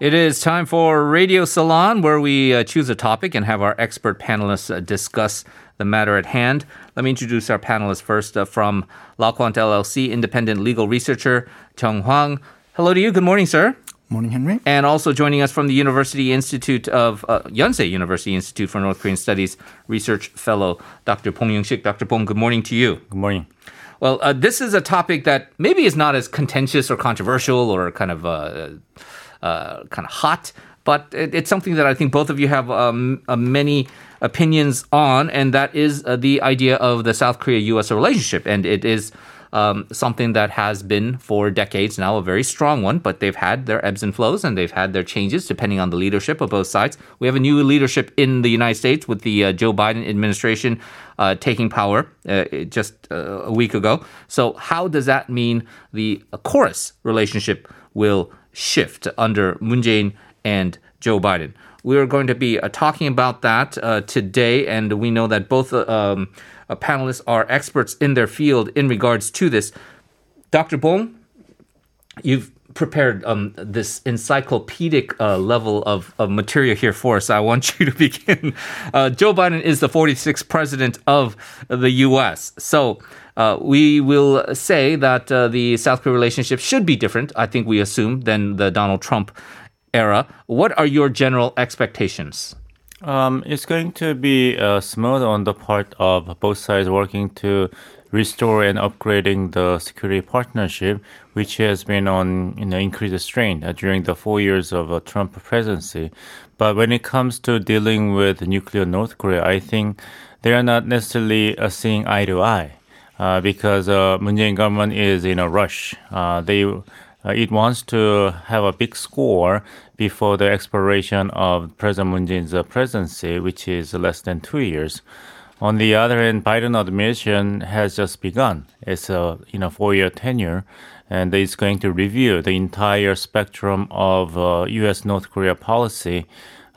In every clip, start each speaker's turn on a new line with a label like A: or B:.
A: It is time for Radio Salon, where we uh, choose a topic and have our expert panelists uh, discuss the matter at hand. Let me introduce our panelists first uh, from LawQuant LLC, independent legal researcher Joung Hwang. Hello to you. Good morning, sir.
B: Morning, Henry.
A: And also joining us from the University Institute of uh, Yonsei University Institute for North Korean Studies research fellow Dr. Bong Young-shik. Dr. Bong, good morning to you.
C: Good morning.
A: Well, uh, this is a topic that maybe is not as contentious or controversial or kind of uh, uh, kind of hot, but it, it's something that I think both of you have um, uh, many opinions on, and that is uh, the idea of the South Korea-U.S. relationship, and it is. Um, something that has been for decades now a very strong one, but they've had their ebbs and flows and they've had their changes depending on the leadership of both sides. We have a new leadership in the United States with the uh, Joe Biden administration uh, taking power uh, just uh, a week ago. So, how does that mean the KORUS relationship will shift under Moon Jae-in and Joe Biden? We are going to be uh, talking about that uh, today, and we know that both um, uh, panelists are experts in their field in regards to this. Dr. Bong, you've prepared um, this encyclopedic uh, level of, of material here for us. I want you to begin. Uh, Joe Biden is the 46th president of the U.S. So uh, we will say that uh, the South Korea relationship should be different, I think we assume, than the Donald Trump era. What are your general expectations?
C: Um, it's going to be uh, smooth on the part of both sides working to restore and upgrading the security partnership, which has been on you know increased strain uh, during the four years of uh, Trump presidency. But when it comes to dealing with nuclear North Korea, I think they are not necessarily uh, seeing eye to eye because uh, Moon government is in a rush. Uh, they uh, it wants to have a big score before the expiration of President Moon Jae-in's uh, presidency, which is less than two years. On the other hand, Biden administration has just begun. It's a you know four-year tenure, and it's going to review the entire spectrum of uh, U.S. North Korea policy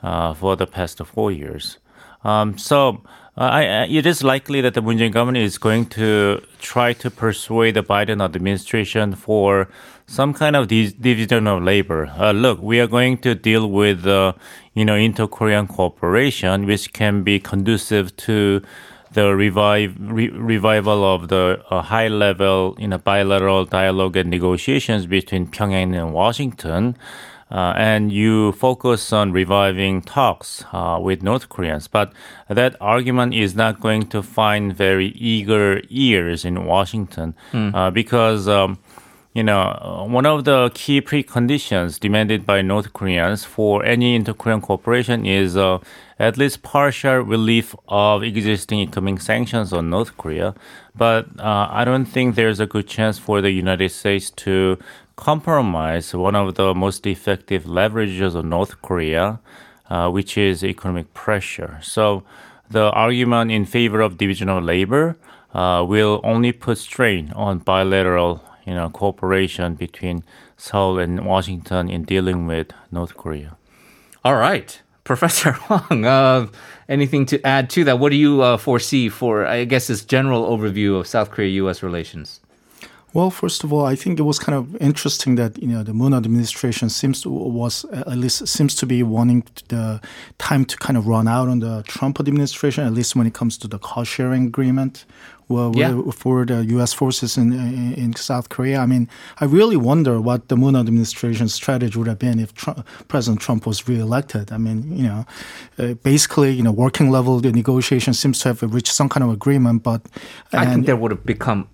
C: uh, for the past four years. Um, so. Uh, I, it is likely that the Moon Jae-in government is going to try to persuade the Biden administration for some kind of division of labor. Uh, look, we are going to deal with, uh, you know, inter-Korean cooperation, which can be conducive to the revive, re- revival of the uh, high-level, you know, bilateral dialogue and negotiations between Pyongyang and Washington. Uh, and you focus on reviving talks uh, with North Koreans. But that argument is not going to find very eager ears in Washington mm. uh, because um, you know, uh, one of the key preconditions demanded by North Koreans for any inter-Korean cooperation is uh, at least partial relief of existing economic sanctions on North Korea. But uh, I don't think there's a good chance for the United States to compromise one of the most effective leverages of North Korea, uh, which is economic pressure. So the argument in favor of division of labor uh, will only put strain on bilateral you know, cooperation between Seoul and Washington in dealing with North Korea.
A: All right. Professor Hwang, uh, anything to add to that? What do you uh, foresee for, I guess, this general overview of South Korea-U.S. relations?
B: Well, first of all, I think it was kind of interesting that you know the Moon administration seems to was at least seems to be wanting the time to kind of run out on the Trump administration, at least when it comes to the cost sharing agreement well, yeah. for the U.S. forces in, in, in South Korea. I mean, I really wonder what the Moon administration's strategy would have been if Trump, President Trump was reelected. I mean, you know, uh, basically, you know, working level the negotiation seems to have reached some kind of agreement, but
A: I think there would have become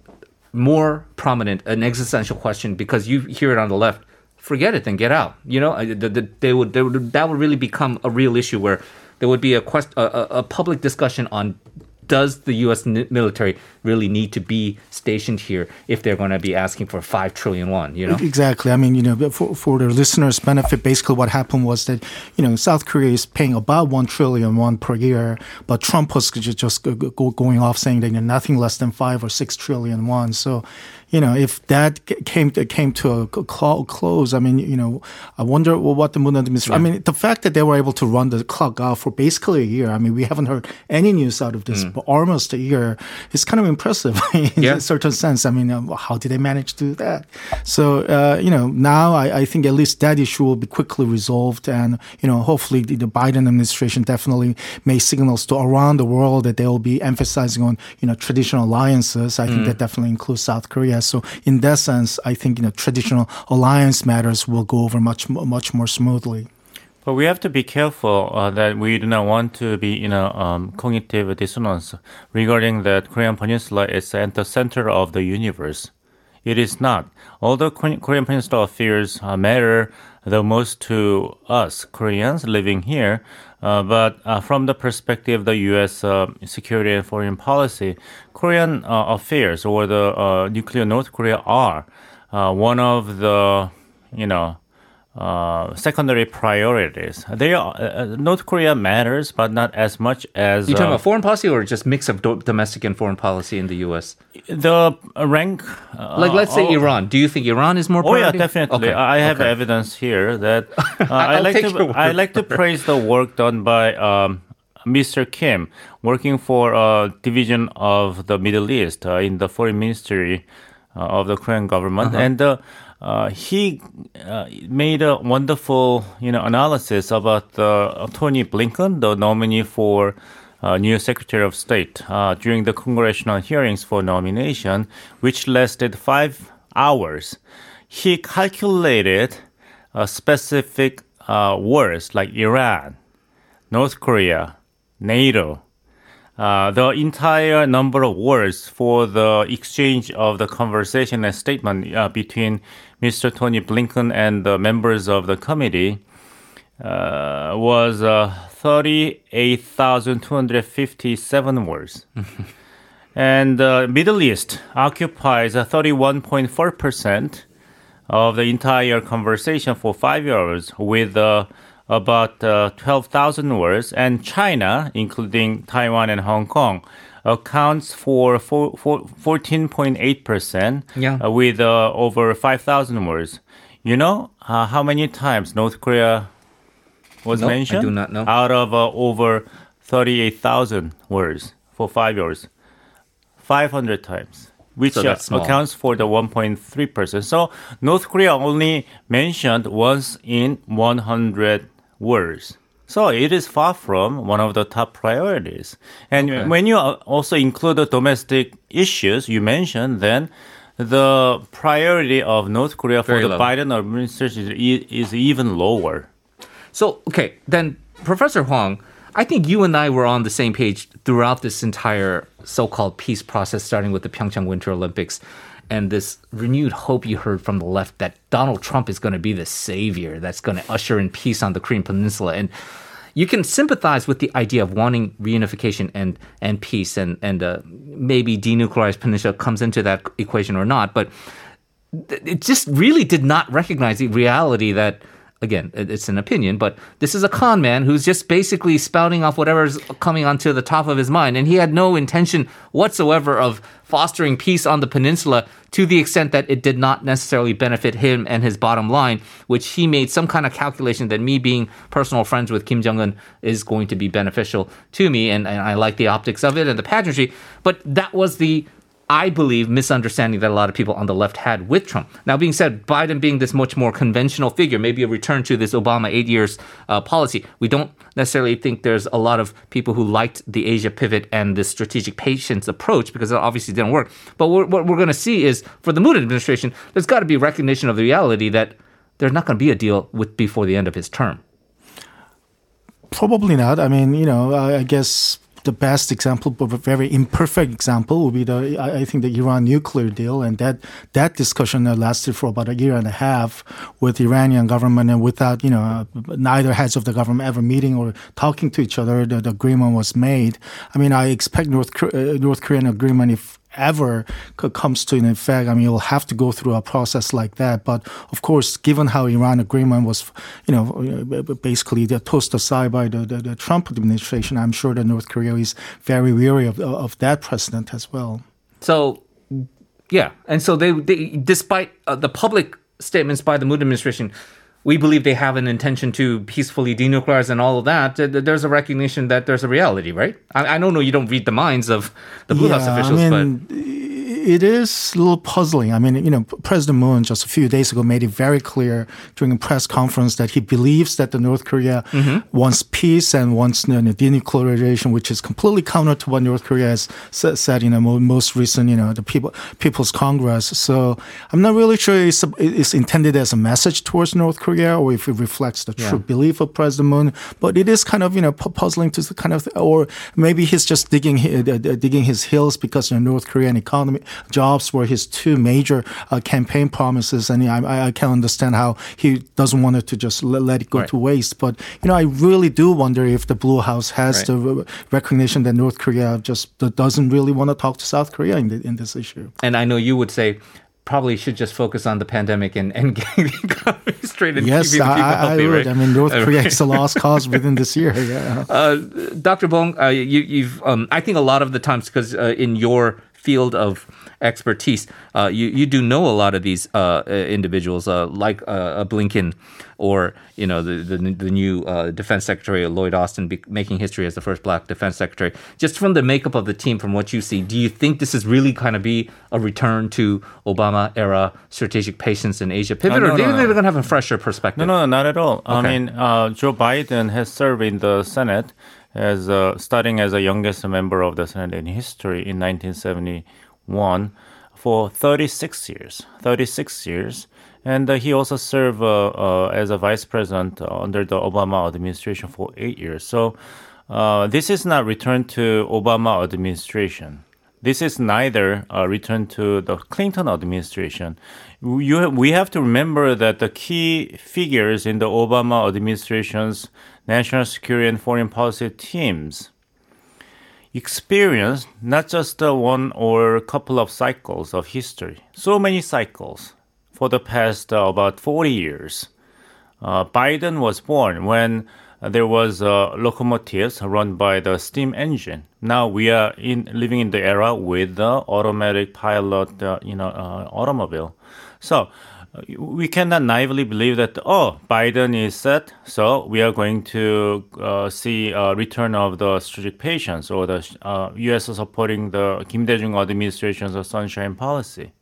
A: more prominent an existential question because you hear it on the left forget it then get out. You know they would, they would that would really become a real issue where there would be a, quest, a, a public discussion on does the U.S. military really need to be stationed here if they're going to be asking for five trillion won? You know
B: exactly. I mean, you know, for for the listeners' benefit, basically what happened was that you know South Korea is paying about one trillion won per year, but Trump was just going off saying that you know, nothing less than five or six trillion won. So you know, if that came to, came to a close, I mean, you know, I wonder what the Moon administration. Yeah. I mean, the fact that they were able to run the clock out for basically a year. I mean, we haven't heard any news out of this, mm. but almost a year is kind of impressive in yeah. a certain sense. I mean, uh, how did they manage to do that? So, uh, you know, now I, I, think at least that issue will be quickly resolved, and you know, hopefully the, the Biden administration definitely makes signals to around the world that they will be emphasizing on you know traditional alliances. I think mm. that definitely includes South Korea. So in that sense, I think you know traditional alliance matters will go over much much more smoothly.
C: But we have to be careful uh, that we do not want to be in a um, cognitive dissonance regarding that Korean Peninsula is at the center of the universe. It is not. Although Korean Peninsula affairs uh, matter the most to us Koreans living here, uh, but uh, from the perspective of the U.S. Uh, security and foreign policy, Korean uh, affairs or the uh, nuclear North Korea are one of the, you know, uh, secondary priorities. They are, uh, North Korea matters, but not as much as.
A: You talking uh, about foreign policy or just mix of do- domestic and foreign policy in the U.S.
C: The rank,
A: like let's say oh, Iran. Do you think Iran is more? Priority?
C: Oh yeah, definitely. Okay. I have okay. evidence here that I like to I like to praise the work done by. Um, Mr. Kim, working for a division of the Middle East uh, in the foreign ministry uh, of the Korean government, uh-huh. and uh, he uh, made a wonderful, you know, analysis about uh, Tony Blinken, the nominee for uh, new Secretary of State, uh, during the congressional hearings for nomination, which lasted five hours. He calculated specific uh, words like Iran, North Korea, NATO, uh, the entire number of words for the exchange of the conversation and statement uh, between Mr. Tony Blinken and the members of the committee uh, was uh, 38,257 words. and the Middle East occupies 31.4% of the entire conversation for five hours with uh, about uh, 12,000 words, and China, including Taiwan and Hong Kong, accounts for 14.8% yeah. Uh, with uh, over 5,000 words. You know uh, how many times North Korea was
A: nope,
C: mentioned? I
A: do not know.
C: Out of uh, over 38,000 words for five years. 500 times which so accounts for the 1.3%. So North Korea only mentioned once in 100 words. So it is far from one of the top priorities. And okay. when you also include the domestic issues you mentioned, then the priority of North Korea for Very the low. Biden administration is, is even lower.
A: So, okay, then Professor Hwang, I think you and I were on the same page throughout this entire so-called peace process, starting with the Pyeongchang Winter Olympics and this renewed hope you heard from the left that Donald Trump is going to be the savior that's going to usher in peace on the Korean Peninsula. And you can sympathize with the idea of wanting reunification and, and peace, and, and uh, maybe denuclearized peninsula comes into that equation or not. But it just really did not recognize the reality that again, it's an opinion, but this is a con man who's just basically spouting off whatever's coming onto the top of his mind. And he had no intention whatsoever of fostering peace on the peninsula to the extent that it did not necessarily benefit him and his bottom line, which he made some kind of calculation that me being personal friends with Kim Jong un is going to be beneficial to me. And, and I like the optics of it and the pageantry. But that was the I believe, misunderstanding that a lot of people on the left had with Trump. Now, being said, Biden being this much more conventional figure, maybe a return to this Obama eight years uh, policy, we don't necessarily think there's a lot of people who liked the Asia pivot and the strategic patience approach because it obviously didn't work. But what we're going to see is for the Moon administration, there's got to be recognition of the reality that there's not going to be a deal with before the end of his term.
B: Probably not. I mean, you know, I guess the best example, but a very imperfect example, would be the I think the Iran nuclear deal, and that that discussion lasted for about a year and a half with the Iranian government, and without you know neither heads of the government ever meeting or talking to each other, the, the agreement was made. I mean, I expect North uh, North Korean agreement if ever comes to an effect, I mean, you'll have to go through a process like that. But of course, given how Iran agreement was, you know, basically tossed aside by the, the, the, Trump administration, I'm sure that North Korea is very weary of, of that precedent as well.
A: So Yeah, and so they, they despite uh, the public statements by the Moon administration, we believe they have an intention to peacefully denuclearize and all of that. There's a recognition that there's a reality, right? I, I don't know. You don't read the minds of the Blue House officials,
B: I
A: but
B: mean, it is a little puzzling. I mean, you know, President Moon just a few days ago made it very clear during a press conference that he believes that the North Korea
A: Mm-hmm.
B: wants peace and wants you know, denuclearization, which is completely counter to what North Korea has sa- said. You know, mo- most recent, you know, the people People's Congress. So I'm not really sure it's, it's intended as a message towards North Korea or if it reflects the true belief of President Moon. But it is kind of you know pu- puzzling to kind of, or maybe he's just digging uh, digging his heels because you know, North Korean economy jobs were his two major uh, campaign promises, and I, I- I can understand how he doesn't want it to just let, let it go
A: Right.
B: to waste. But you know, I really do wonder if the Blue House has
A: Right.
B: the re- recognition that North Korea just doesn't really want to talk to South Korea in, the, in this issue.
A: and I know you would say probably should just focus on the pandemic and, and getting the economy straight and
B: Yes,
A: keeping the people
B: I, I
A: healthy,
B: would.
A: right?
B: I mean, North Korea is a lost cause within this year. Yeah.
A: Uh, Dr. Bong, uh, you, you've, um, I think a lot of the times, because uh, in your field of expertise, uh, you, you do know a lot of these uh, uh, individuals, uh, like uh, Blinken or, you know, the, the, the new uh, defense secretary, Lloyd Austin, be- making history as the first black defense secretary. Just from the makeup of the team, from what you see, do you think this is really kind of be a return to Obama era strategic patience in Asia pivot,
C: Uh, no,
A: or do you
C: no,
A: think
C: no.
A: they're going to have a fresher perspective?
C: No, no, not at all. I mean, uh, Joe Biden has served in the Senate as uh, starting as the youngest member of the Senate in history in 1971 for 36 years. 36 years. And uh, he also served uh, uh, as a vice president uh, under the Obama administration for eight years. So uh, this is not return to Obama administration. This is neither a return to the Clinton administration. You, we have to remember that the key figures in the Obama administration's national security and foreign policy teams experienced not just one or a couple of cycles of history, so many cycles for the past uh, about 40 years. Uh, Biden was born when uh, there was uh, locomotives run by the steam engine. Now we are in living in the era with the automatic pilot, uh, you know, uh, automobile. So we cannot naively believe that oh Biden is set, so we are going to uh, see a return of the strategic patience or the uh, U.S. supporting the Kim Dae-jung administration's sunshine policy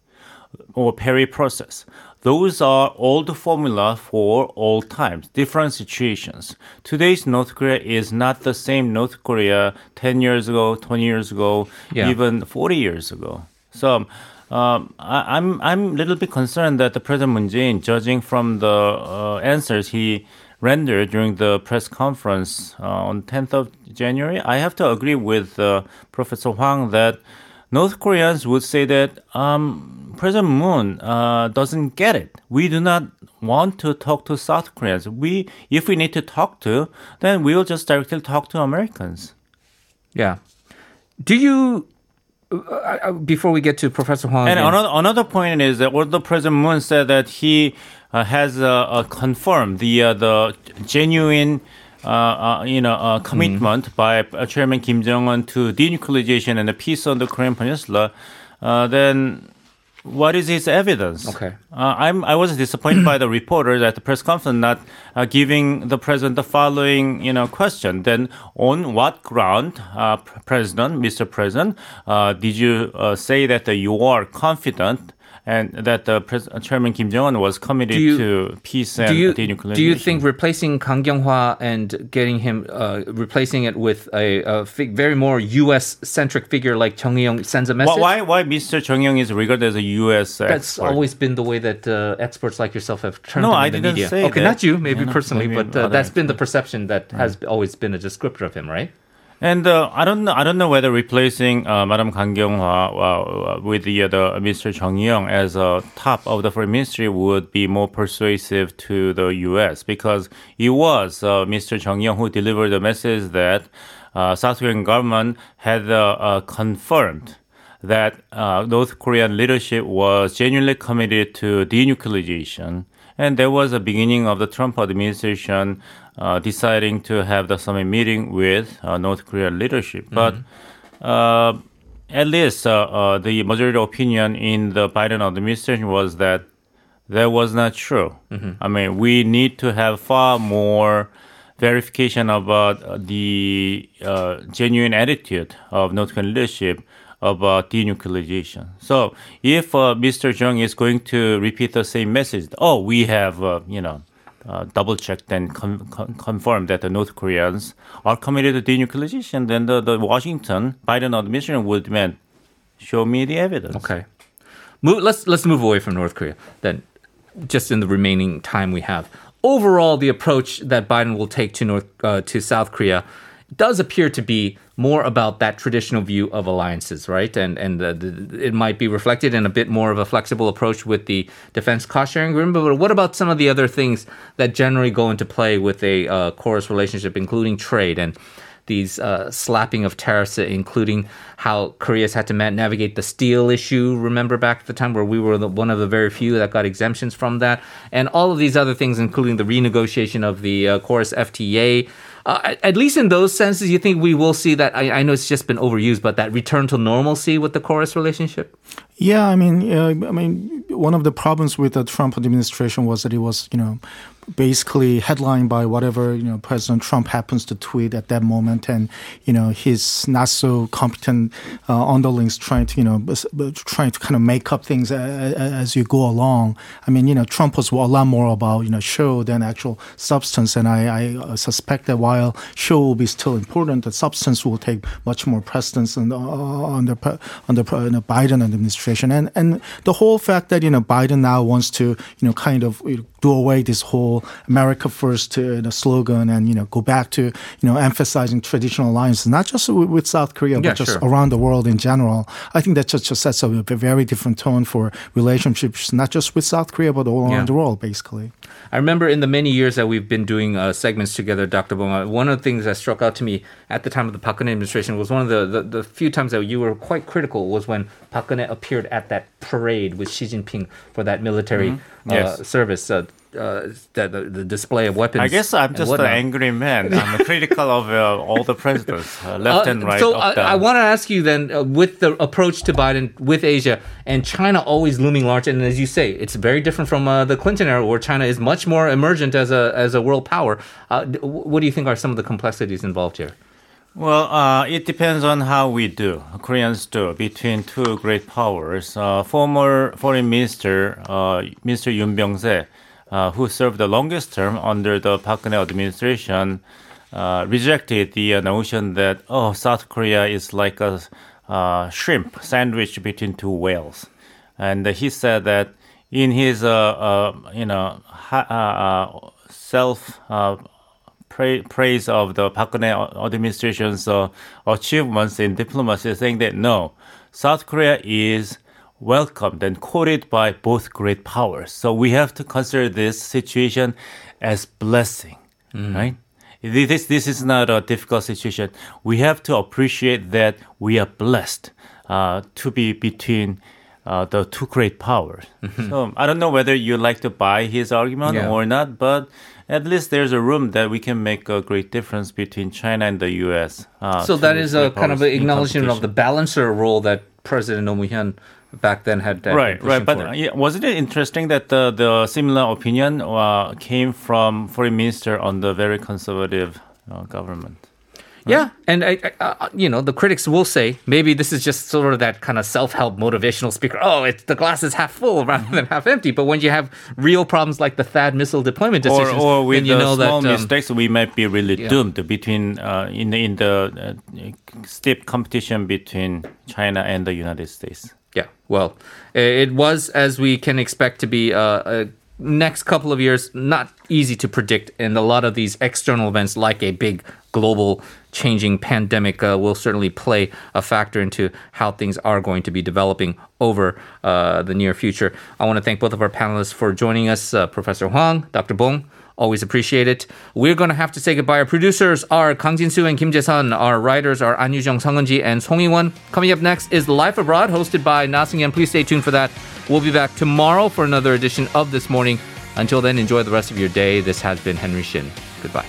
C: or Perry process. Those are old formula for all times, different situations. Today's North Korea is not the same North Korea 10 years ago, 20 years ago,
A: Yeah.
C: even 40 years ago. So um, I, I'm I'm a little bit concerned that the President Moon Jae-in, judging from the uh, answers he rendered during the press conference uh, on 10th of January, I have to agree with uh, Professor Hwang that North Koreans would say that um, President Moon uh, doesn't get it. We do not want to talk to South Koreans. We, if we need to talk to, then we'll just directly talk to Americans.
A: Yeah. Do you, uh, before we get to Professor Hwang,
C: And another another point is that although President Moon said that he uh, has uh, uh, confirmed the uh, the genuine. Uh, uh, you know, uh, commitment by uh, Chairman Kim Jong Un to denuclearization and the peace on the Korean Peninsula, uh, then what is his evidence?
A: Okay.
C: Uh, I'm, I was disappointed by the reporter at the press conference not uh, giving the president the following, you know, question. Then, on what ground, uh, President, Mr. President, uh, did you uh, say that uh, you are confident and that the pres- uh, Chairman Kim Jong Un was committed
A: you-
C: to peace and
A: do you
C: denuclearization?
A: do you think replacing Kang Kyung-hwa and getting him uh, replacing it with a, a fig, very more U.S. centric figure like Chung Eui-yong sends a message?
C: why, why Mr. Chung Eui-yong is regarded as a U.S.
A: That's
C: expert?
A: always been the way that uh, experts like yourself have turned
C: No,
A: him
C: I
A: in the
C: didn't
A: media.
C: say
A: okay,
C: that.
A: not you, maybe personally,
C: maybe
A: but uh, that's been the perception that has always been a descriptor of him, right?
C: And uh, I don't know. I don't know whether replacing uh, Madam Kang Kyung-hwa uh, with the, uh, Mr. Chung Eui-yong as a top of the foreign ministry would be more persuasive to the U.S. because it was uh, Mr. Chung Eui-yong who delivered the message that uh, South Korean government had uh, uh, confirmed that uh, North Korean leadership was genuinely committed to denuclearization. And there was a beginning of the Trump administration uh, deciding to have the summit meeting with uh, North Korean leadership. But uh, at least uh, uh, the majority opinion in the Biden administration was that that was not true. I mean, we need to have far more verification about the uh, genuine attitude of North Korean leadership about denuclearization. So, if uh, Mr. Jung is going to repeat the same message, oh, we have, uh, you know, uh, double checked and con- con- confirmed that the North Koreans are committed to denuclearization, then the, the Washington Biden administration would demand, show me the evidence.
A: Okay. Move, let's let's move away from North Korea then. Just in the remaining time we have, overall, the approach that Biden will take to North uh, to South Korea does appear to be more about that traditional view of alliances, right? And and the, the, it might be reflected in a bit more of a flexible approach with the defense cost sharing agreement. But what about some of the other things that generally go into play with a uh, KORUS relationship, including trade and these uh, slapping of tariffs, including how Korea's had to navigate the steel issue. Remember back at the time where we were the, one of the very few that got exemptions from that, and all of these other things, including the renegotiation of the uh, KORUS FTA. Uh, at, at least in those senses, you think we will see that? I, I know it's just been overused, but that return to normalcy with the KORUS relationship.
B: Yeah, I mean, uh, I mean, one of the problems with the Trump administration was that it was, you know, basically headlined by whatever you know President Trump happens to tweet at that moment, and you know his not so competent uh, underlings trying to you know trying to kind of make up things as you go along. I mean, you know, Trump was a lot more about you know show than actual substance, and I, I suspect that while show will be still important, the substance will take much more precedence under under uh, uh, the Biden administration, and and the whole fact that you know Biden now wants to you know kind of do away this whole America first you know, slogan and you know go back to you know emphasizing traditional alliances, not just with, South Korea
A: yeah,
B: but just
A: sure.
B: around the world in general. I think that just, just sets a very different tone for relationships, not just with South Korea but all around the world, basically.
A: I remember in the many years that we've been doing uh, segments together, Dr. Bong, one of the things that struck out to me at the time of the Park Geun-hye administration was one of the, the, the few times that you were quite critical was when Park Geun-hye appeared at that parade with Xi Jinping for that military
C: Mm-hmm.
A: Uh,
C: Yes.
A: service, uh, uh, that the, the display of weapons.
C: I guess I'm just an angry man. I'm critical of uh, all the presidents, uh, left
A: Uh,
C: and right.
A: So I. I want to ask you then, uh, with the approach to Biden with Asia and China always looming large, and as you say, it's very different from uh, the Clinton era, where China is much more emergent as a as a world power. Uh, what do you think are some of the complexities involved here?
C: Well, uh, it depends on how we do, Koreans do, between two great powers. Uh, former foreign minister, uh, Mr. Yoon Byung-se, uh, who served the longest term under the Park Geun-hye administration, uh, rejected the uh, notion that, oh, South Korea is like a shrimp sandwiched between two whales. And he said that in his, you know, ha- self pra- praise of the Park Geun-hye administration's uh, achievements in diplomacy, saying that no, South Korea is welcomed and quoted by both great powers. So we have to consider this situation as blessing, right? This this is not a difficult situation. We have to appreciate that we are blessed uh, to be between. Uh, the two great powers. So I don't know whether you like to buy his argument
A: Yeah.
C: or not, but at least there's a room that we can make a great difference between China and the U.S. Uh,
A: So that is a kind of an acknowledgement of the balancer role that President Oh Moo-hyun back then had.
C: Right, right. But uh, yeah, wasn't it interesting that the, the similar opinion uh, came from foreign minister on the very conservative uh, government?
A: Yeah, and I, I, uh, you know the critics will say maybe this is just sort of that kind of self-help motivational speaker. Oh, it's the glass is half full rather than half empty. But when you have real problems like the THAAD missile deployment
C: Or,
A: decisions,
C: or with
A: then you
C: the
A: know
C: small
A: that um,
C: mistakes, we might be really
A: yeah.
C: doomed between uh, in the, in the uh, steep competition between China and the United States.
A: Yeah, well, it was as we can expect to be. Uh, uh, next couple of years not easy to predict, and a lot of these external events, like a big global changing pandemic, uh, will certainly play a factor into how things are going to be developing over uh, the near future. I want to thank both of our panelists for joining us, uh, Professor Hwang, Dr. Bong. Always appreciate it. We're going to have to say goodbye. Our producers are Kang Jin-soo and Kim Jae-sun. Our writers are An Yu-jung, Sung Eun-ji, and Song Yi-won. Coming up next is Life Abroad, hosted by Na. Please stay tuned for that. We'll be back tomorrow for another edition of This Morning. Until then, enjoy the rest of your day. This has been Henry Shin. Goodbye.